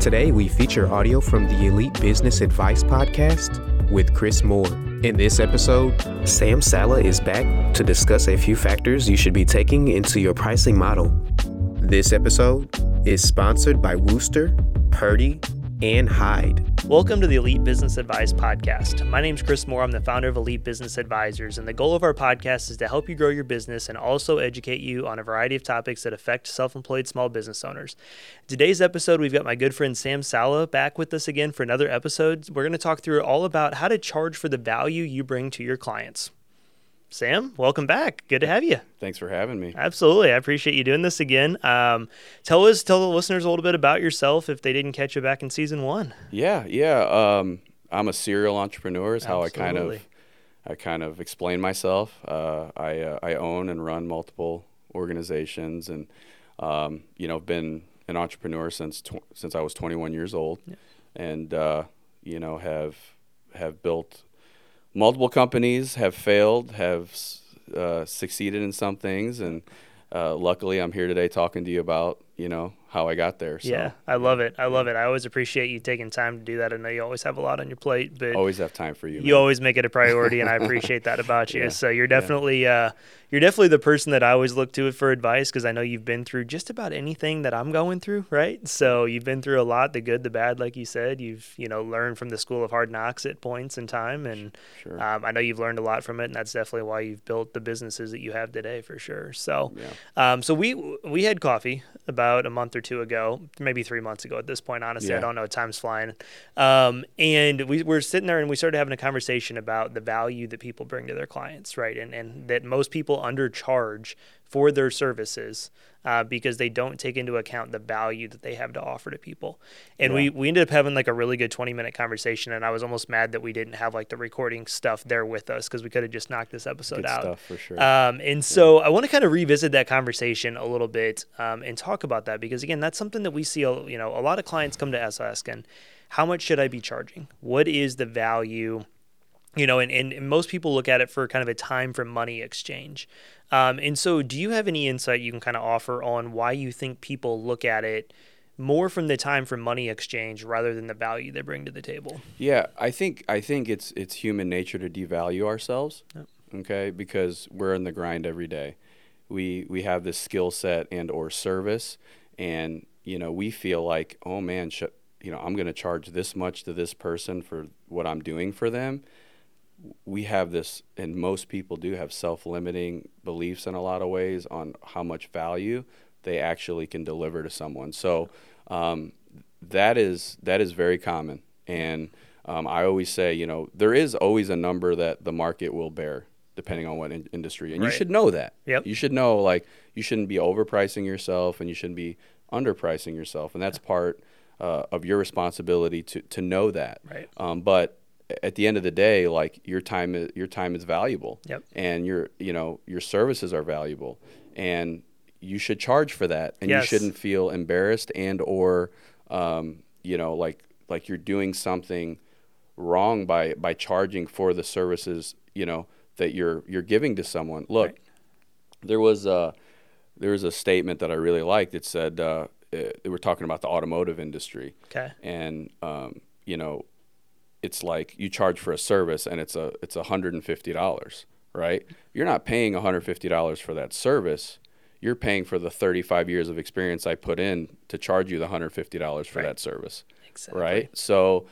Today, we feature audio from the Elite Business Advice Podcast with Chris Moore. In this episode, Sam Sala is back to discuss a few factors you should be taking into your pricing model. This episode is sponsored by Wooster, Purdy, and Hyde. Welcome to the Elite Business Advice Podcast. My name is Chris Moore. I'm the founder of Elite Business Advisors, and the goal of our podcast is to help you grow your business and also educate you on a variety of topics that affect self employed small business owners. today's episode, we've got my good friend Sam Sala back with us again for another episode. We're going to talk through all about how to charge for the value you bring to your clients. Sam, welcome back. Good to have you. Thanks for having me. Absolutely, I appreciate you doing this again. Um, tell us, tell the listeners a little bit about yourself if they didn't catch you back in season one. Yeah, yeah. Um, I'm a serial entrepreneur. Is how Absolutely. I kind of, I kind of explain myself. Uh, I uh, I own and run multiple organizations, and um, you know, I've been an entrepreneur since tw- since I was 21 years old, yeah. and uh, you know, have have built multiple companies have failed, have uh, succeeded in some things, and uh, luckily I'm here today talking to you about you know how I got there. So. Yeah, I love it. I love it. I always appreciate you taking time to do that. I know you always have a lot on your plate, but always have time for you. You man. always make it a priority, and I appreciate that about you. Yeah. So you're definitely yeah. uh, you're definitely the person that I always look to for advice because I know you've been through just about anything that I'm going through, right? So you've been through a lot, the good, the bad, like you said. You've you know learned from the school of hard knocks at points in time, and sure. um, I know you've learned a lot from it, and that's definitely why you've built the businesses that you have today for sure. So, yeah. um, so we we had coffee about a month or two ago, maybe three months ago at this point. Honestly, yeah. I don't know. Time's flying. Um, and we were sitting there and we started having a conversation about the value that people bring to their clients, right? And and that most people undercharge for their services uh, because they don't take into account the value that they have to offer to people. And yeah. we, we ended up having like a really good 20 minute conversation. And I was almost mad that we didn't have like the recording stuff there with us because we could have just knocked this episode good out. For sure. Um, and so I want to kind of revisit that conversation a little bit um, and talk about that because again, that's something that we see, you know, a lot of clients come to us asking, how much should I be charging? What is the value? You know, and, and, most people look at it for kind of a time for money exchange. Um, and so, do you have any insight you can kind of offer on why you think people look at it more from the time for money exchange rather than the value they bring to the table? Yeah, I think I think it's it's human nature to devalue ourselves. Yep. Okay, because we're in the grind every day. We we have this skill set and or service, and you know we feel like, oh man, sh- you know I'm going to charge this much to this person for what I'm doing for them we have this, and most people do have self limiting beliefs in a lot of ways on how much value they actually can deliver to someone. So um, that is that is very common, and um, I always say, you know, there is always a number that the market will bear depending on what in- industry, and right. you should know that. Yep. You should know like you shouldn't be overpricing yourself, and you shouldn't be underpricing yourself, and that's part uh, of your responsibility to to know that. Right. Um, but at the end of the day, like your time is your time is valuable. Yep. And your you know your services are valuable, and you should charge for that, and yes. you shouldn't feel embarrassed and or um, you know like like you're doing something wrong by by charging for the services you know that you're you're giving to someone. Look, right. there was a there was a statement that I really liked. It said uh, it, they were talking about the automotive industry. Okay. And um, you know it's like you charge for a service and it's a it's $150, right? You're not paying $150 for that service. You're paying for the 35 years of experience I put in to charge you the $150 for right. that service. Exactly. Right? So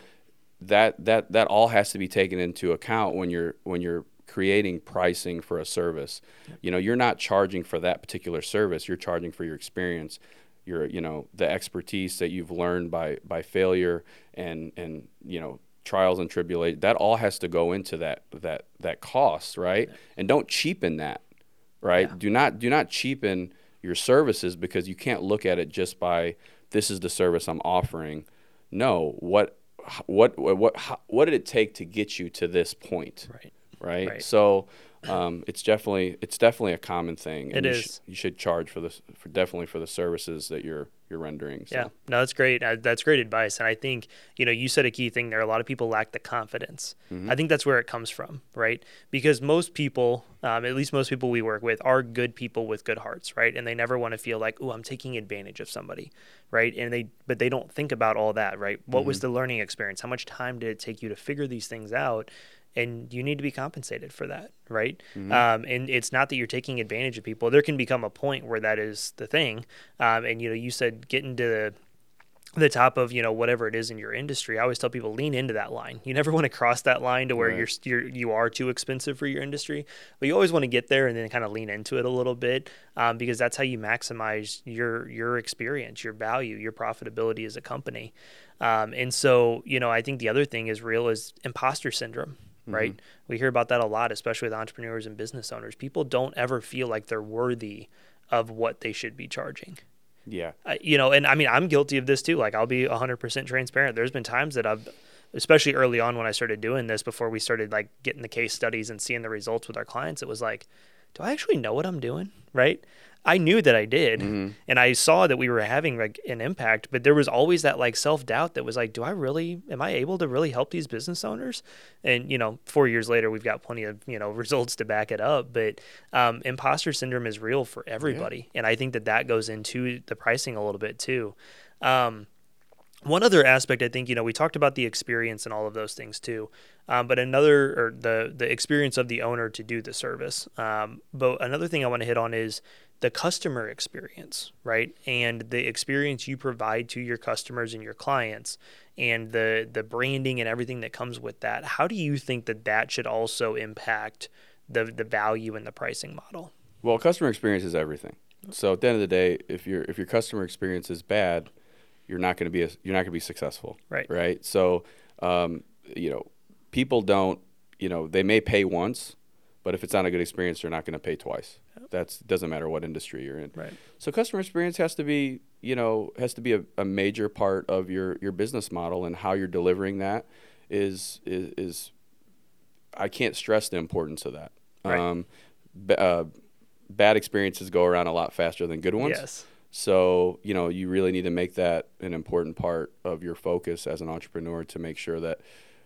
that that that all has to be taken into account when you're when you're creating pricing for a service. Yep. You know, you're not charging for that particular service, you're charging for your experience your you know the expertise that you've learned by by failure and and you know trials and tribulations that all has to go into that that that cost right yeah. and don't cheapen that right yeah. do not do not cheapen your services because you can't look at it just by this is the service i'm offering no, what what what how, what did it take to get you to this point? Right. Right. Right. So um, it's definitely it's definitely a common thing. It you is. Sh- you should charge for this for definitely for the services that you're you're rendering. So. Yeah, no, that's great. Uh, that's great advice. And I think, you know, you said a key thing there. A lot of people lack the confidence. Mm-hmm. I think that's where it comes from, right? Because most people, um, at least most people we work with, are good people with good hearts, right? And they never want to feel like, oh, I'm taking advantage of somebody, right? And they, but they don't think about all that, right? What was Mm-hmm. the learning experience? How much time did it take you to figure these things out? And you need to be compensated for that, right? Mm-hmm. Um, and it's not that you're taking advantage of people. There can become a point where that is the thing. Um, and you know, you said getting to the the top of you know whatever it is in your industry. I always tell people lean into that line. You never want to cross that line to where Right. you're you're you are too expensive for your industry, but you always want to get there and then kind of lean into it a little bit um, because that's how you maximize your your experience, your value, your profitability as a company. Um, and so you know, I think the other thing is real is imposter syndrome right? We hear about that a lot, especially with entrepreneurs and business owners. People don't ever feel like they're worthy of what they should be charging. Yeah. Uh, you know, and I mean, I'm guilty of this too. Like, I'll be 100% transparent. There's been times that I've, especially early on when I started doing this, before we started like getting the case studies and seeing the results with our clients, it was like, do I actually know what I'm doing? Right. I knew that I did, and I saw that we were having like an impact, but there was always that like self doubt that was like, do I really, am I able to really help these business owners? And you know, four years later, we've got plenty of you know results to back it up. But um, imposter syndrome is real for everybody, and I think that that goes into the pricing a little bit too. Um, one other aspect, I think, you know, we talked about the experience and all of those things too, um, but another, or the the experience of the owner to do the service. Um, but another thing I want to hit on is the customer experience, right? And the experience you provide to your customers and your clients, and the the branding and everything that comes with that. How do you think that that should also impact the the value and the pricing model? Well, customer experience is everything. So at the end of the day, if your if your customer experience is bad, you're not going to be a, you're not going to be successful. Right. Right. So, um, you know, people don't, you know, they may pay once, but if it's not a good experience, they're not going to pay twice. That's doesn't matter what industry you're in. Right. So customer experience has to be, you know, has to be a, a major part of your your business model and how you're delivering that is is, is I can't stress the importance of that. Right. Um, b- uh, bad experiences go around a lot faster than good ones. Yes. So, you know, you really need to make that an important part of your focus as an entrepreneur to make sure that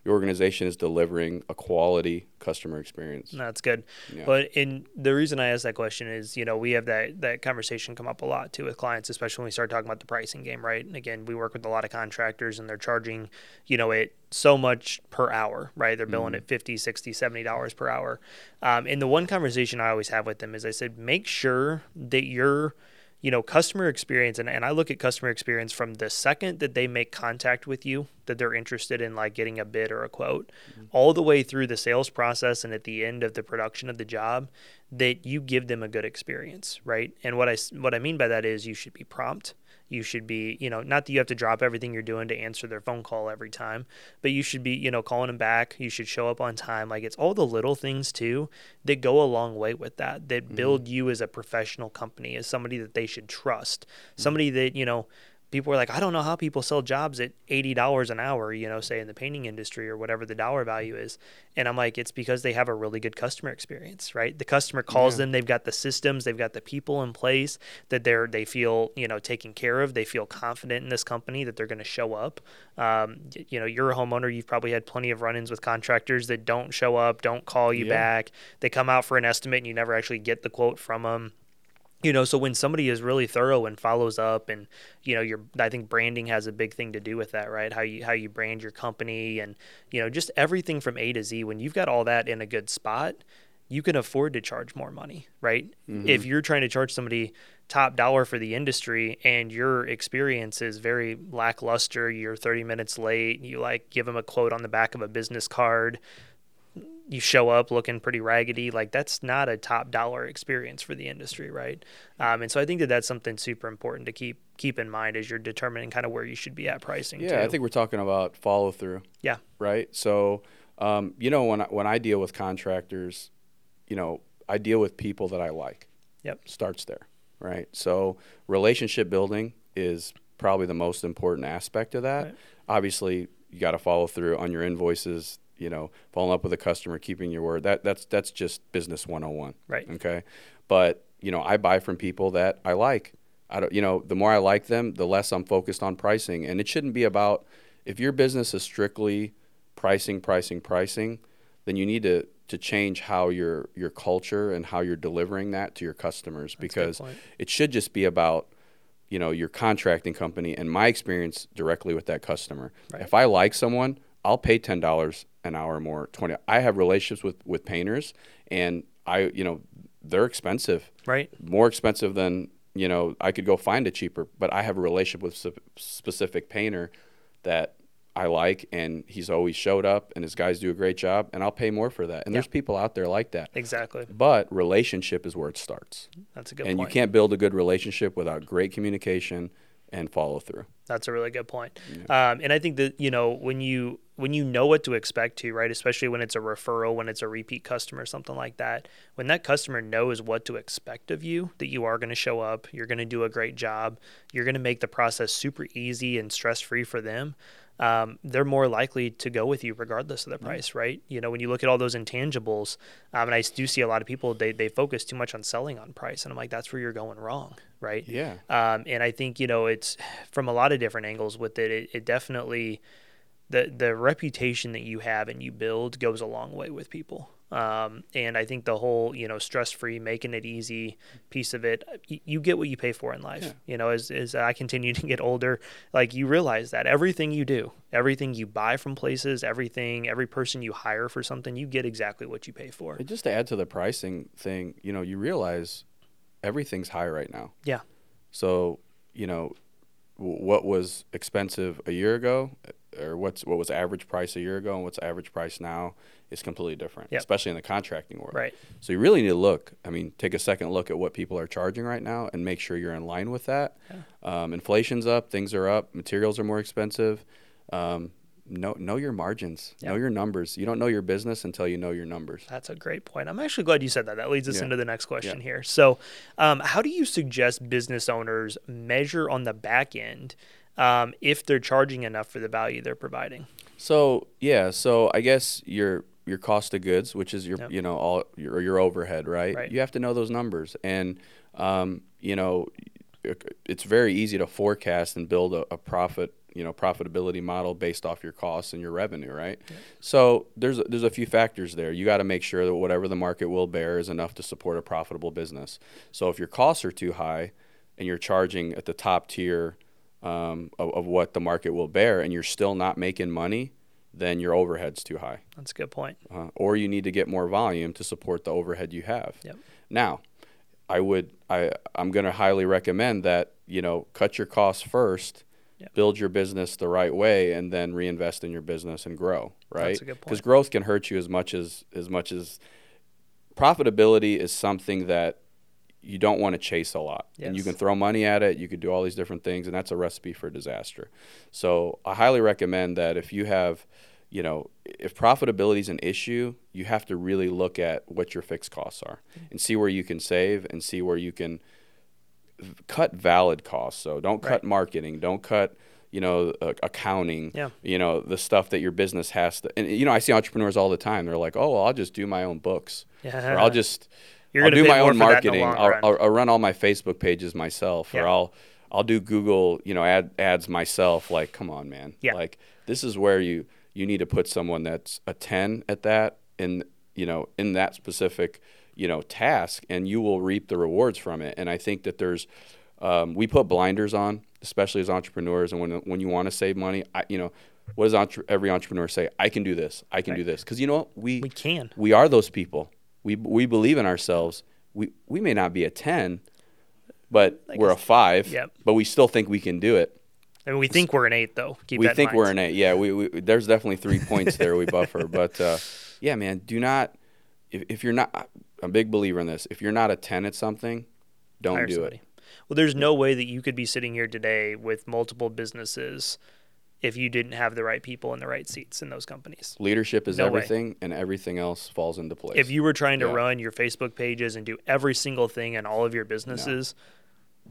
your organization is delivering a quality customer experience. That's good. Yeah. But in the reason I asked that question is, you know, we have that that conversation come up a lot too with clients, especially when we start talking about the pricing game, right? And again, we work with a lot of contractors and they're charging, you know, it so much per hour, right? They're billing at 50, 60, 70 dollars per hour. Um, and the one conversation I always have with them is I said, make sure that you're you know, customer experience, and, and I look at customer experience from the second that they make contact with you, that they're interested in like getting a bid or a quote, mm-hmm. all the way through the sales process and at the end of the production of the job, that you give them a good experience, right? And what I what I mean by that is you should be prompt. You should be, you know, not that you have to drop everything you're doing to answer their phone call every time, but you should be, you know, calling them back. You should show up on time. Like it's all the little things too that go a long way with that, that mm-hmm. build you as a professional company, as somebody that they should trust, mm-hmm. somebody that, you know, people are like, I don't know how people sell jobs at eighty dollars an hour, you know, say in the painting industry or whatever the dollar value is. And I'm like, it's because they have a really good customer experience, right? The customer calls them, they've got the systems, they've got the people in place that they're they feel, you know, taken care of. They feel confident in this company that they're going to show up. Um, you know, you're a homeowner, you've probably had plenty of run-ins with contractors that don't show up, don't call you Yeah. back. They come out for an estimate and you never actually get the quote from them you know so when somebody is really thorough and follows up and you know your i think branding has a big thing to do with that right? How you how you brand your company and you know just everything from a to z when you've got all that in a good spot you can afford to charge more money right? If mm-hmm. you're trying to charge somebody top dollar for the industry and your experience is very lackluster you're 30 minutes late you like give them a quote on the back of a business card you show up looking pretty raggedy like that's not a top dollar experience for the industry right um, and so i think that that's something super important to keep keep in mind as you're determining kind of where you should be at pricing Yeah, too. I think we're talking about follow through. yeah right? So, um, you know, when I, when I deal with contractors, you know, I deal with people that I like. Yep. Starts there, right? So, relationship building is probably the most important aspect of that. obviously you got to follow through on your invoices. You know, following up with a customer, keeping your word. That that's that's just business 101. Right. Okay. But you know, I buy from people that I like. I don't. You know, the more I like them, the less I'm focused on pricing. And it shouldn't be about if your business is strictly pricing, pricing, pricing, then you need to to change how your your culture and how you're delivering that to your customers That's because it should just be about you know your contracting company and my experience directly with that customer. Right. If I like someone, I'll pay ten dollars an hour more, twenty. I have relationships with with painters, and I you know they're expensive, Right. more expensive than you know I could go find a cheaper. But I have a relationship with a specific painter that I like, and he's always showed up, and his guys do a great job, and I'll pay more for that. And Yeah. there's people out there like that. Exactly. But relationship is where it starts, That's a good and point. you can't build a good relationship without great communication and follow through. That's a really good point. Um, and I think that you know when you when you know what to expect to right, especially when it's a referral, when it's a repeat customer, something like that. When that customer knows what to expect of you, that you are going to show up, you're going to do a great job, you're going to make the process super easy and stress free for them. Um, they're more likely to go with you regardless of the price, right? You know, when you look at all those intangibles, um, and I do see a lot of people they they focus too much on selling on price, and I'm like, that's where you're going wrong, right? Yeah. Um, and I think you know it's from a lot of different angles with it. It, it definitely the the reputation that you have and you build goes a long way with people. Um, and I think the whole you know stress free, making it easy piece of it, y- you get what you pay for in life. Yeah. You know, as as I continue to get older, like you realize that everything you do, everything you buy from places, everything, every person you hire for something, you get exactly what you pay for. And just to add to the pricing thing, you know, you realize everything's high right now. Yeah. So, you know, w- what was expensive a year ago, or what's what was average price a year ago, and what's average price now is completely different, Yep. especially in the contracting world. Right. So you really need to look. I mean, take a second look at what people are charging right now, and make sure you're in line with that. Um, inflation's up, things are up, materials are more expensive. Um, know know your margins, know your numbers. You don't know your business until you know your numbers. That's a great point. I'm actually glad you said that. That leads us Yeah. into the next question Yeah. here. So, um, how do you suggest business owners measure on the back end um, if they're charging enough for the value they're providing? So yeah, so I guess your your cost of goods, which is your Yep. you know all your your overhead, right? Right. You have to know those numbers, and um, you know it's very easy to forecast and build a, a profit you know profitability model based off your costs and your revenue, right? So there's there's a few factors there. You got to make sure that whatever the market will bear is enough to support a profitable business. So if your costs are too high and you're charging at the top tier um, of, of what the market will bear, and you're still not making money, then your overhead's too high, That's a good point. uh, or you need to get more volume to support the overhead you have. Yep. Now, I would I I'm going to highly recommend that you know cut your costs first, Yep. build your business the right way, and then reinvest in your business and grow. Right? That's a good Because growth can hurt you as much as as much as profitability is something that you don't want to chase a lot. And you can throw money at it, you could do all these different things, and that's a recipe for disaster. So I highly recommend that if you have, you know, if profitability is an issue, you have to really look at what your fixed costs are and see where you can save and see where you can cut valid costs. So don't cut Right. marketing, don't cut, you know, uh, accounting, Yeah. you know, the stuff that your business has to. And you know, I see entrepreneurs all the time. They're like, "Oh, well, I'll just do my own books." Yeah. or I'll just You're I'll do my own for that in the marketing. I'll, run. I'll, I'll run all my Facebook pages myself, Yeah. or I'll I'll do Google, you know, ad ads myself. Like, come on, man. Yeah. Like, this is where you you need to put someone that's a ten at that, in you know, in that specific you know task, and you will reap the rewards from it. And I think that there's um, we put blinders on, especially as entrepreneurs, and when when you want to save money, I, you know. What does entre- every entrepreneur say? I can do this. I can do this. Because you know what? We We can. we are those people. We we believe in ourselves. We we may not be a ten, but we're a guess- five. Yep. But we still think we can do it. And we think we're an eight, though. Keep we that in think we're an eight. Yeah. We, we there's definitely three points there we buffer. But uh, yeah, man, do not if if you're not I'm a big believer in this. If you're not a ten at something, don't Hire do somebody. it. Well, there's no way that you could be sitting here today with multiple businesses if you didn't have the right people in the right seats in those companies. Leadership is No way. everything, and everything else falls into place. If you were trying to Yeah. run your Facebook pages and do every single thing in all of your businesses,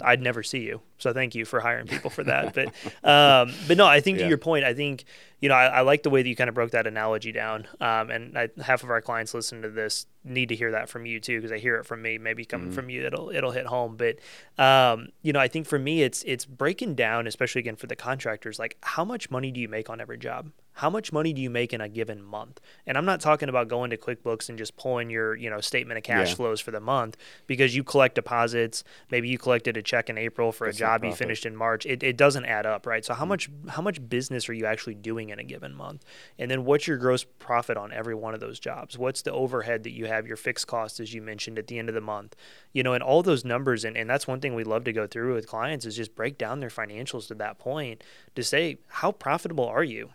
I'd never see you. So thank you for hiring people for that. but um, but no, I think yeah. to your point, I think you know I, I, like the way that you kind of broke that analogy down. Um, and I, half of our clients listen to this need to hear that from you too because I hear it from me. Maybe coming mm-hmm. from you, it'll it'll hit home. But um, you know, I think for me, it's it's breaking down, especially again for the contractors, like how much money do you make on every job? how much money do you make in a given month? And I'm not talking about going to QuickBooks and just pulling your, you know, statement of cash yeah. flows for the month because you collect deposits. Maybe you collected a check in April for That's a job you finished in March. It, it doesn't add up, right? So how mm-hmm. much how much business are you actually doing in a given month? And then what's your gross profit on every one of those jobs? What's the overhead that you have, your fixed costs as you mentioned at the end of the month? You know, and all those numbers and, and that's one thing we love to go through with clients is just break down their financials to that point to say how profitable are you?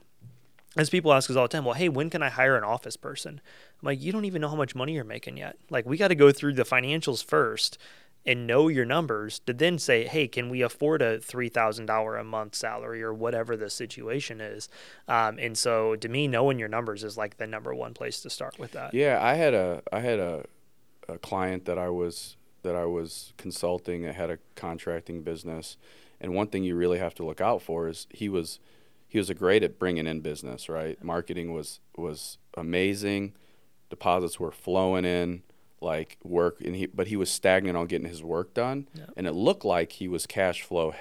as people ask us all the time, well, hey, when can I hire an office person? I'm like, you don't even know how much money you're making yet. Like, we got to go through the financials first and know your numbers to then say, hey, can we afford a $3,000 a month salary or whatever the situation is? Um, and so to me, knowing your numbers is like the number one place to start with that. Yeah, I had a, I had a, a client that I was, that I was consulting that had a contracting business. And one thing you really have to look out for is he was – he was great at bringing in business. Right, marketing was was amazing. Deposits were flowing in like work, and he but he was stagnant on getting his work done, yep. and it looked like he was cash flow,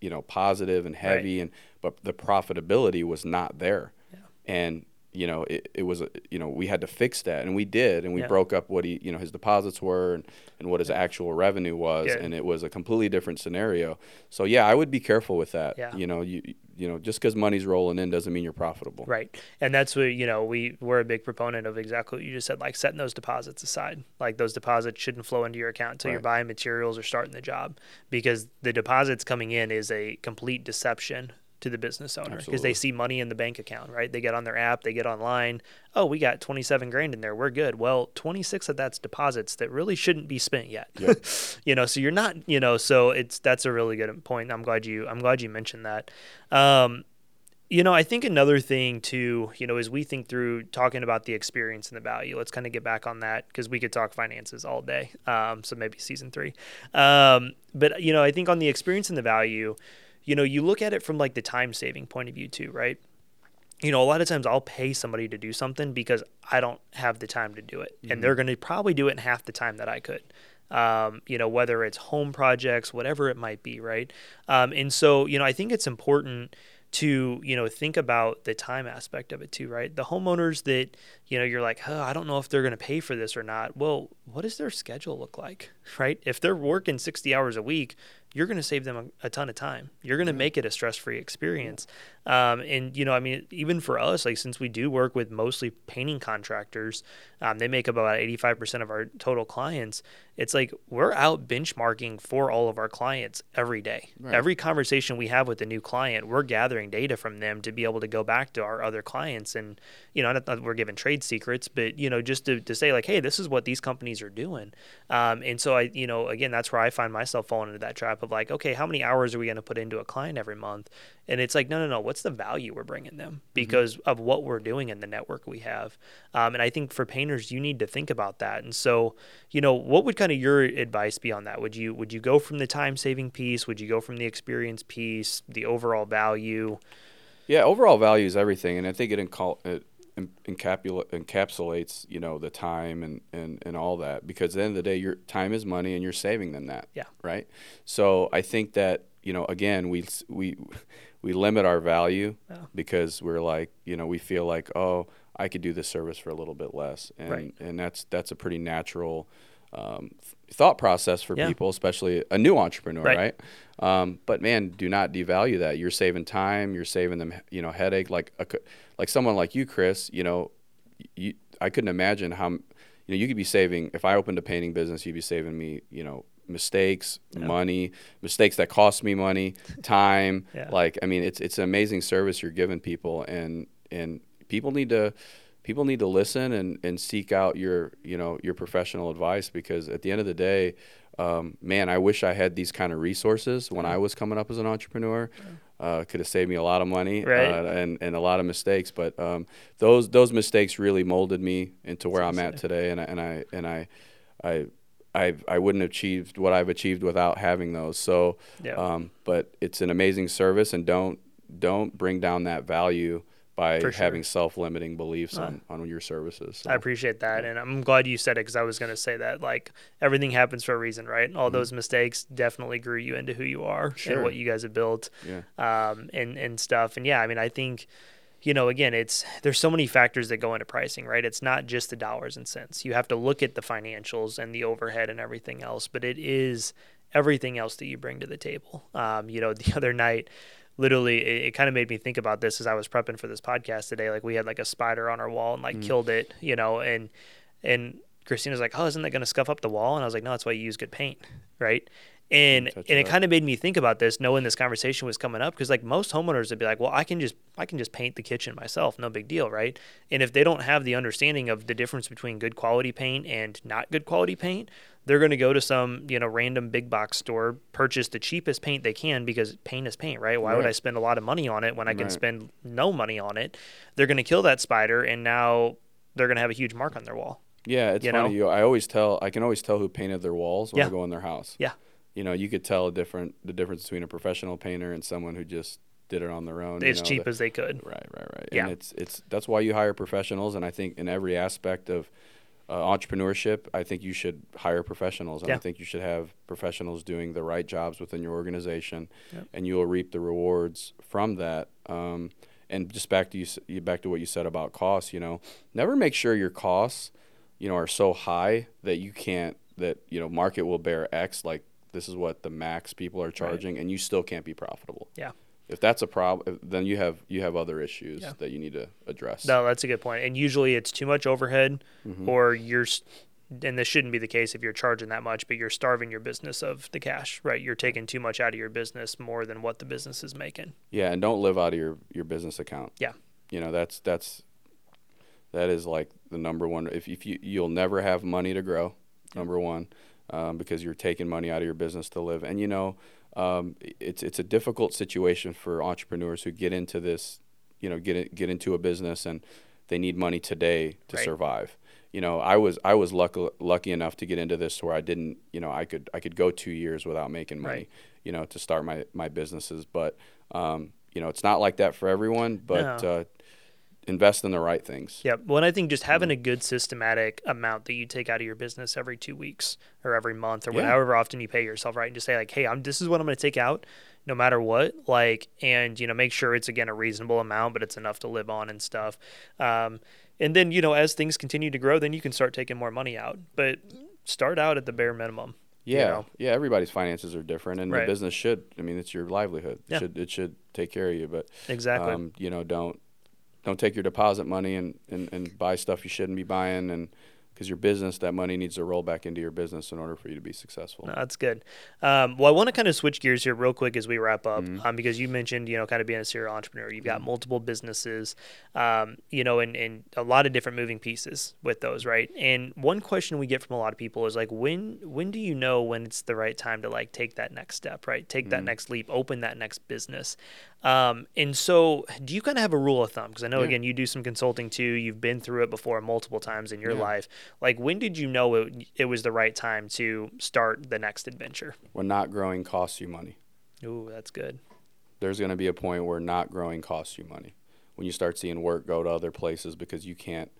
you know, positive and heavy, right. and but the profitability was not there, yeah. and you know it, it was you know we had to fix that and we did and we yeah. broke up what he you know his deposits were and, and what his yeah. actual revenue was Good. and it was a completely different scenario so yeah i would be careful with that you know you you know, just because money's rolling in doesn't mean you're profitable. Right. And that's what, you know, we, we're a big proponent of exactly what you just said, like setting those deposits aside. Like those deposits shouldn't flow into your account until right. you're buying materials or starting the job because the deposits coming in is a complete deception to the business owner because they see money in the bank account, right? They get on their app, they get online. Oh, we got 27 grand in there. We're good. Well, 26 of that's deposits that really shouldn't be spent yet. Yep. you know, so you're not, you know, so it's that's a really good point. I'm glad you I'm glad you mentioned that. Um, you know, I think another thing too, you know, as we think through talking about the experience and the value, let's kind of get back on that because we could talk finances all day. Um, so maybe season three. Um, but you know, I think on the experience and the value, you know, you look at it from like the time saving point of view too, right? You know, a lot of times I'll pay somebody to do something because I don't have the time to do it. Mm-hmm. And they're going to probably do it in half the time that I could. Um, you know, whether it's home projects, whatever it might be, right? Um, and so, you know, I think it's important to you know think about the time aspect of it too right the homeowners that you know you're like oh i don't know if they're going to pay for this or not well what does their schedule look like right if they're working 60 hours a week you're going to save them a, a, ton of time. You're going to make it a stress free experience. Um, and, you know, I mean, even for us, like since we do work with mostly painting contractors, um, they make up about 85% of our total clients. It's like we're out benchmarking for all of our clients every day. Right. Every conversation we have with a new client, we're gathering data from them to be able to go back to our other clients. And, you know, not that we're giving trade secrets, but, you know, just to, to say, like, hey, this is what these companies are doing. Um, and so I, you know, again, that's where I find myself falling into that trap of like, okay, how many hours are we going to put into a client every month? And it's like, no, no, no. What's the value we're bringing them mm-hmm. because mm-hmm. of what we're doing in the network we have? Um, and I think for painters, you need to think about that. And so, you know, what would kind of your advice be on that? Would you would you go from the time saving piece? Would you go from the experience piece? The overall value? Yeah, overall value is everything, and I think it, it encapsulates you know the time and, and and all that because at the end of the day your time is money and you're saving them that yeah right so i think that you know again we we we limit our value yeah. because we're like you know we feel like oh i could do this service for a little bit less and right. and that's that's a pretty natural um, thought process for yeah. people, especially a new entrepreneur, right? right? Um, but man, do not devalue that. You're saving time. You're saving them, you know, headache. Like a, like someone like you, Chris. You know, you, I couldn't imagine how you know you could be saving. If I opened a painting business, you'd be saving me, you know, mistakes, yeah. money, mistakes that cost me money, time. yeah. Like I mean, it's it's an amazing service you're giving people, and and people need to people need to listen and, and seek out your you know your professional advice because at the end of the day um, man i wish i had these kind of resources when i was coming up as an entrepreneur uh, could have saved me a lot of money right. uh, and, and a lot of mistakes but um, those those mistakes really molded me into where i'm at today and I, and I and I I I I wouldn't have achieved what I've achieved without having those. So, Yeah. um, but it's an amazing service, and don't don't bring down that value by sure. having self-limiting beliefs on, on your services. So, I appreciate that, and I'm glad you said it because I was going to say that. Like everything happens for a reason, right? All those mistakes definitely grew you into who you are Mm-hmm. Sure. and what you guys have built, yeah, um, and and stuff. And yeah, I mean, I think, you know, again, it's there's so many factors that go into pricing, right? It's not just the dollars and cents. You have to look at the financials and the overhead and everything else, but it is everything else that you bring to the table. Um, you know, the other night literally it, it kind of made me think about this as I was prepping for this podcast today. Like we had like a spider on our wall and like mm. killed it, you know, and and Christina's like, "Oh, isn't that going to scuff up the wall?" And I was like, "No, that's why you use good paint, right?" And Touch and it up. kind of made me think about this, knowing this conversation was coming up, because like most homeowners would be like, "Well, I can just I can just paint the kitchen myself, no big deal, right?" And if they don't have the understanding of the difference between good quality paint and not good quality paint, they're going to go to some you know random big box store, purchase the cheapest paint they can because paint is paint, right? Why would I spend a lot of money on it when I can Right. spend no money on it? They're going to kill that spider, and now they're going to have a huge mark on their wall. yeah. It's You funny. know? You, I always tell. I can always tell who painted their walls when Yeah. I go in their house. Yeah. You know, you could tell a different the difference between a professional painter and someone who just did it on their own. you as know, cheap the- as they could. Right, right, right. Yeah. And it's it's that's why you hire professionals, and I think in every aspect of uh, entrepreneurship, I think you should hire professionals, and Yeah. I think you should have professionals doing the right jobs within your organization, Yep. and you will reap the rewards from that. Um, and just back to you back to what you said about costs. You know, never make sure your costs, you know, are so high that you can't that you know market will bear X like. This is what the max people are charging, and you still can't be profitable. Yeah. If that's a problem, then you have you have other issues Yeah. that you need to address. No, that's a good point. And usually it's too much overhead, Mm-hmm. or you're, and this shouldn't be the case if you're charging that much, but you're starving your business of the cash, right? You're taking too much out of your business more than what the business is making. Yeah, and don't live out of your your business account. Yeah. You know, that's that's that is like the number one if if you you'll never have money to grow, number one, um, because you're taking money out of your business to live. And you know, um, it's it's a difficult situation for entrepreneurs who get into this, you know, get get into a business and they need money today to Right. survive. You know, I was I was lucky lucky enough to get into this where I didn't, you know, I could I could go two years without making money, Right. you know, to start my my businesses. But um, you know, it's not like that for everyone. But No. uh, invest in the right things. Yep. Well, and I think just having a good systematic amount that you take out of your business every two weeks or every month or Yeah. however often you pay yourself, right? And just say like, hey, I'm this is what I'm going to take out, no matter what. Like, and you know, make sure it's again a reasonable amount, but it's enough to live on and stuff. Um, and then you know, as things continue to grow, then you can start taking more money out, but start out at the bare minimum. you Yeah, know? yeah. Everybody's finances are different, and Right. the business should. I mean, it's your livelihood. Yeah. It should it should take care of you. But Exactly. um, you know, don't don't take your deposit money and, and, and buy stuff you shouldn't be buying, and because your business, that money needs to roll back into your business in order for you to be successful. No, that's good. Um, well, I want to kind of switch gears here real quick as we wrap up, Mm-hmm. um, because you mentioned, you know, kind of being a serial entrepreneur. You've got multiple businesses, um, you know, and, and a lot of different moving pieces with those, right? And one question we get from a lot of people is like, when when do you know when it's the right time to like take that next step, right? Take Mm-hmm. that next leap, open that next business. Um, and so, do you kind of have a rule of thumb? Because I know Yeah. again, you do some consulting too. You've been through it before multiple times in your Yeah. life. Like, when did you know it, it was the right time to start the next adventure? When not growing costs you money. Ooh, that's good. there's going to be a point where not growing costs you money when you start seeing work go to other places because you can't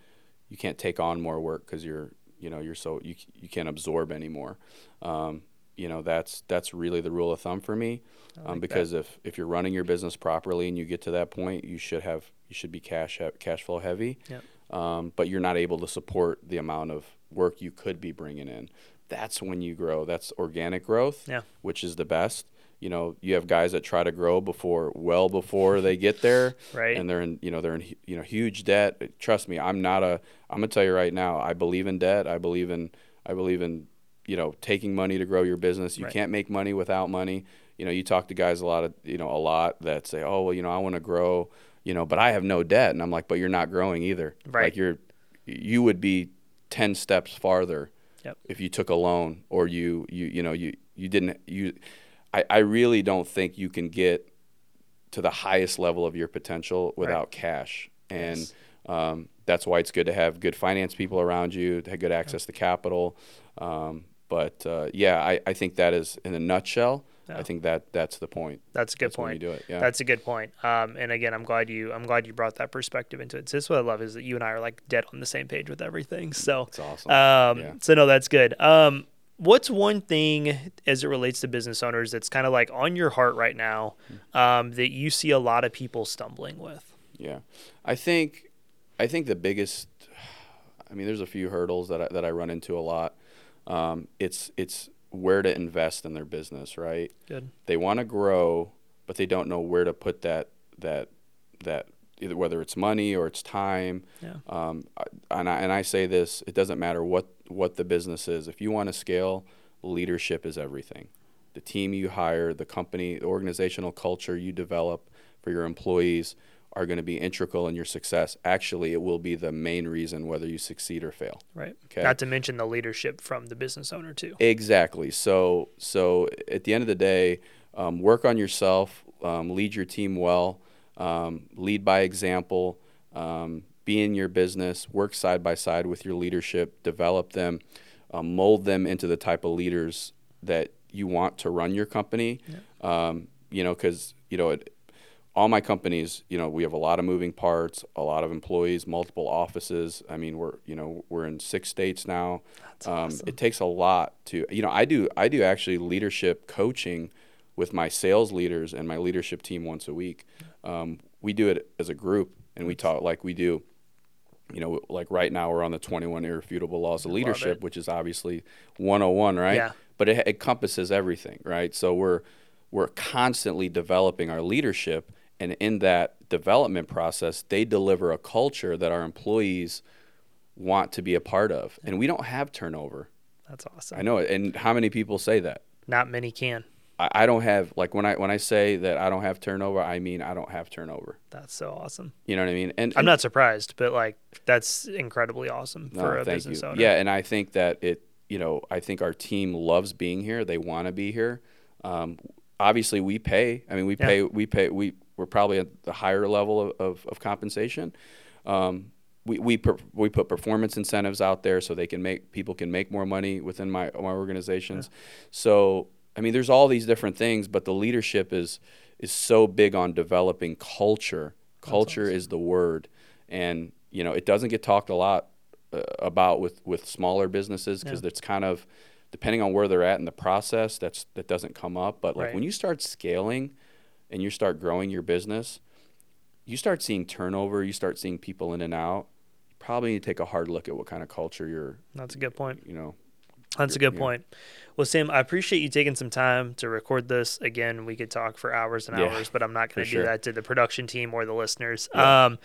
you can't take on more work because you're you know you're so you, you can't absorb anymore um, you know that's that's really the rule of thumb for me. Like um, because if if you're running your business properly and you get to that point you should have you should be cash cash flow heavy. Yep. um, but you're not able to support the amount of work you could be bringing in. That's when you grow. That's organic growth Yeah. which is the best. You know you have guys that try to grow before well before they get there Right. and they're in you know they're in you know huge debt. Trust me i'm not a i'm gonna tell you right now i believe in debt. I believe in i believe in you know taking money to grow your business you Right. can't make money without money you know you talk to guys a lot of you know a lot that say oh well you know i want to grow you know but i have no debt and i'm like but you're not growing either Right. like you're you would be 10 steps farther Yep. if you took a loan or you you you know you you didn't you I, I really don't think you can get to the highest level of your potential without cash and Yes. um, that's why it's good to have good finance people around you to have good access to capital um, but uh, yeah, I, I think that is in a nutshell. I think that that's the point. That's a good that's point. do it. Yeah. That's a good point. Um, and again, I'm glad you I'm glad you brought that perspective into it. So this is what I love is that you and I are like dead on the same page with everything. So it's awesome. Um, yeah. So no, that's good. Um, what's one thing as it relates to business owners that's kind of like on your heart right now hmm. um, that you see a lot of people stumbling with? Yeah, I think I think the biggest. I mean, there's a few hurdles that I, that I run into a lot. Um, it's it's where to invest in their business, right? Good. They want to grow, but they don't know where to put that that that either whether it's money or it's time. Yeah. Um, and I and I say this, it doesn't matter what what the business is. If you want to scale, leadership is everything. The team you hire, the company, the organizational culture you develop for your employees are going to be integral in your success. Actually, it will be the main reason whether you succeed or fail. Right. Okay. Not to mention the leadership from the business owner too. Exactly. So so at the end of the day, um, work on yourself, um, lead your team well, um, lead by example, um, be in your business, work side by side with your leadership, develop them, um, mold them into the type of leaders that you want to run your company. Yeah. Um, you know, because you know it, all my companies, you know, we have a lot of moving parts, a lot of employees, multiple offices. I mean, we're you know we're in six states now. Um, awesome. It takes a lot to you know I do I do actually leadership coaching with my sales leaders and my leadership team once a week. Um, we do it as a group and we talk like we do. You know, like right now we're on the 21 irrefutable laws of leadership, which is obviously 101, right? Yeah. But it, it encompasses everything, right? So we're we're constantly developing our leadership and in that development process, they deliver a culture that our employees want to be a part of. And we don't have turnover. That's awesome. I know it. And how many people say that? Not many can. I, I don't have like when I when I say that I don't have turnover, I mean I don't have turnover. That's so awesome. You know what I mean? And, I'm not surprised, but like that's incredibly awesome no, for a business you. owner. Yeah, and I think that it you know, I think our team loves being here. They want to be here. Um, obviously we pay. I mean, we yeah. pay. We pay. We we're probably at the higher level of, of, of compensation. Um, we we, per, we put performance incentives out there so they can make people can make more money within my my organizations. Yeah. So I mean, there's all these different things, but the leadership is is so big on developing culture. Culture awesome. is the word, and you know it doesn't get talked a lot uh, about with with smaller businesses because yeah. it's kind of depending on where they're at in the process. That's that doesn't come up, but like right. when you start scaling and you start growing your business, you start seeing turnover, you start seeing people in and out. You probably need to take a hard look at what kind of culture you're. That's a good point. You know. That's a good point. Well, Sam, I appreciate you taking some time to record this. Again, we could talk for hours and yeah, hours, but I'm not going to do sure. that to the production team or the listeners. Yeah. Um,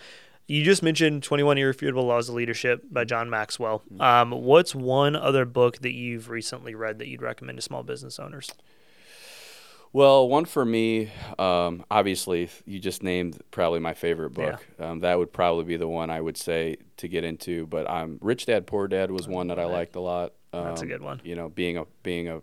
you just mentioned 21 Irrefutable Laws of Leadership by John Maxwell. Mm-hmm. Um, what's one other book that you've recently read that you'd recommend to small business owners? Well, one for me, um, obviously, you just named probably my favorite book. Yeah. Um, that would probably be the one I would say to get into. But um, Rich Dad Poor Dad was one that I liked a lot. Um, That's a good one. You know, being a being a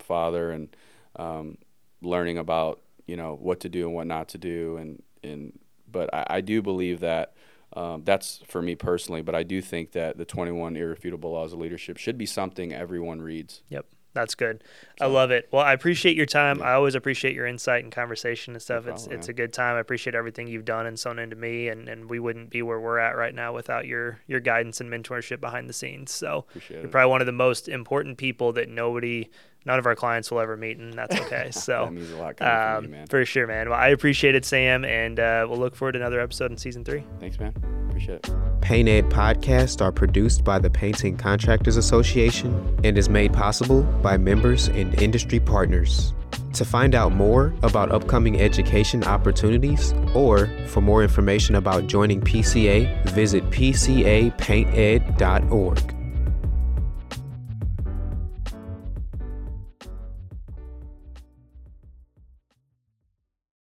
father and um, learning about you know what to do and what not to do, and and but I, I do believe that. Um, that's for me personally, but I do think that the 21 Irrefutable Laws of Leadership should be something everyone reads. Yep. That's good. So, I love it. Well, I appreciate your time. Yeah. I always appreciate your insight and conversation and stuff. No problem, it's it's a good time. I appreciate everything you've done and sown into me, and, and we wouldn't be where we're at right now without your your guidance and mentorship behind the scenes. So appreciate you're it. probably one of the most important people that nobody none of our clients will ever meet, and that's okay. So that means a lot um, you, man. For sure, man. Well, I appreciate it, Sam, and uh, we'll look forward to another episode in season three. Thanks, man. Appreciate it. Paint Ed podcasts are produced by the Painting Contractors Association and is made possible by members and industry partners. To find out more about upcoming education opportunities or for more information about joining PCA, visit pcapainted.org.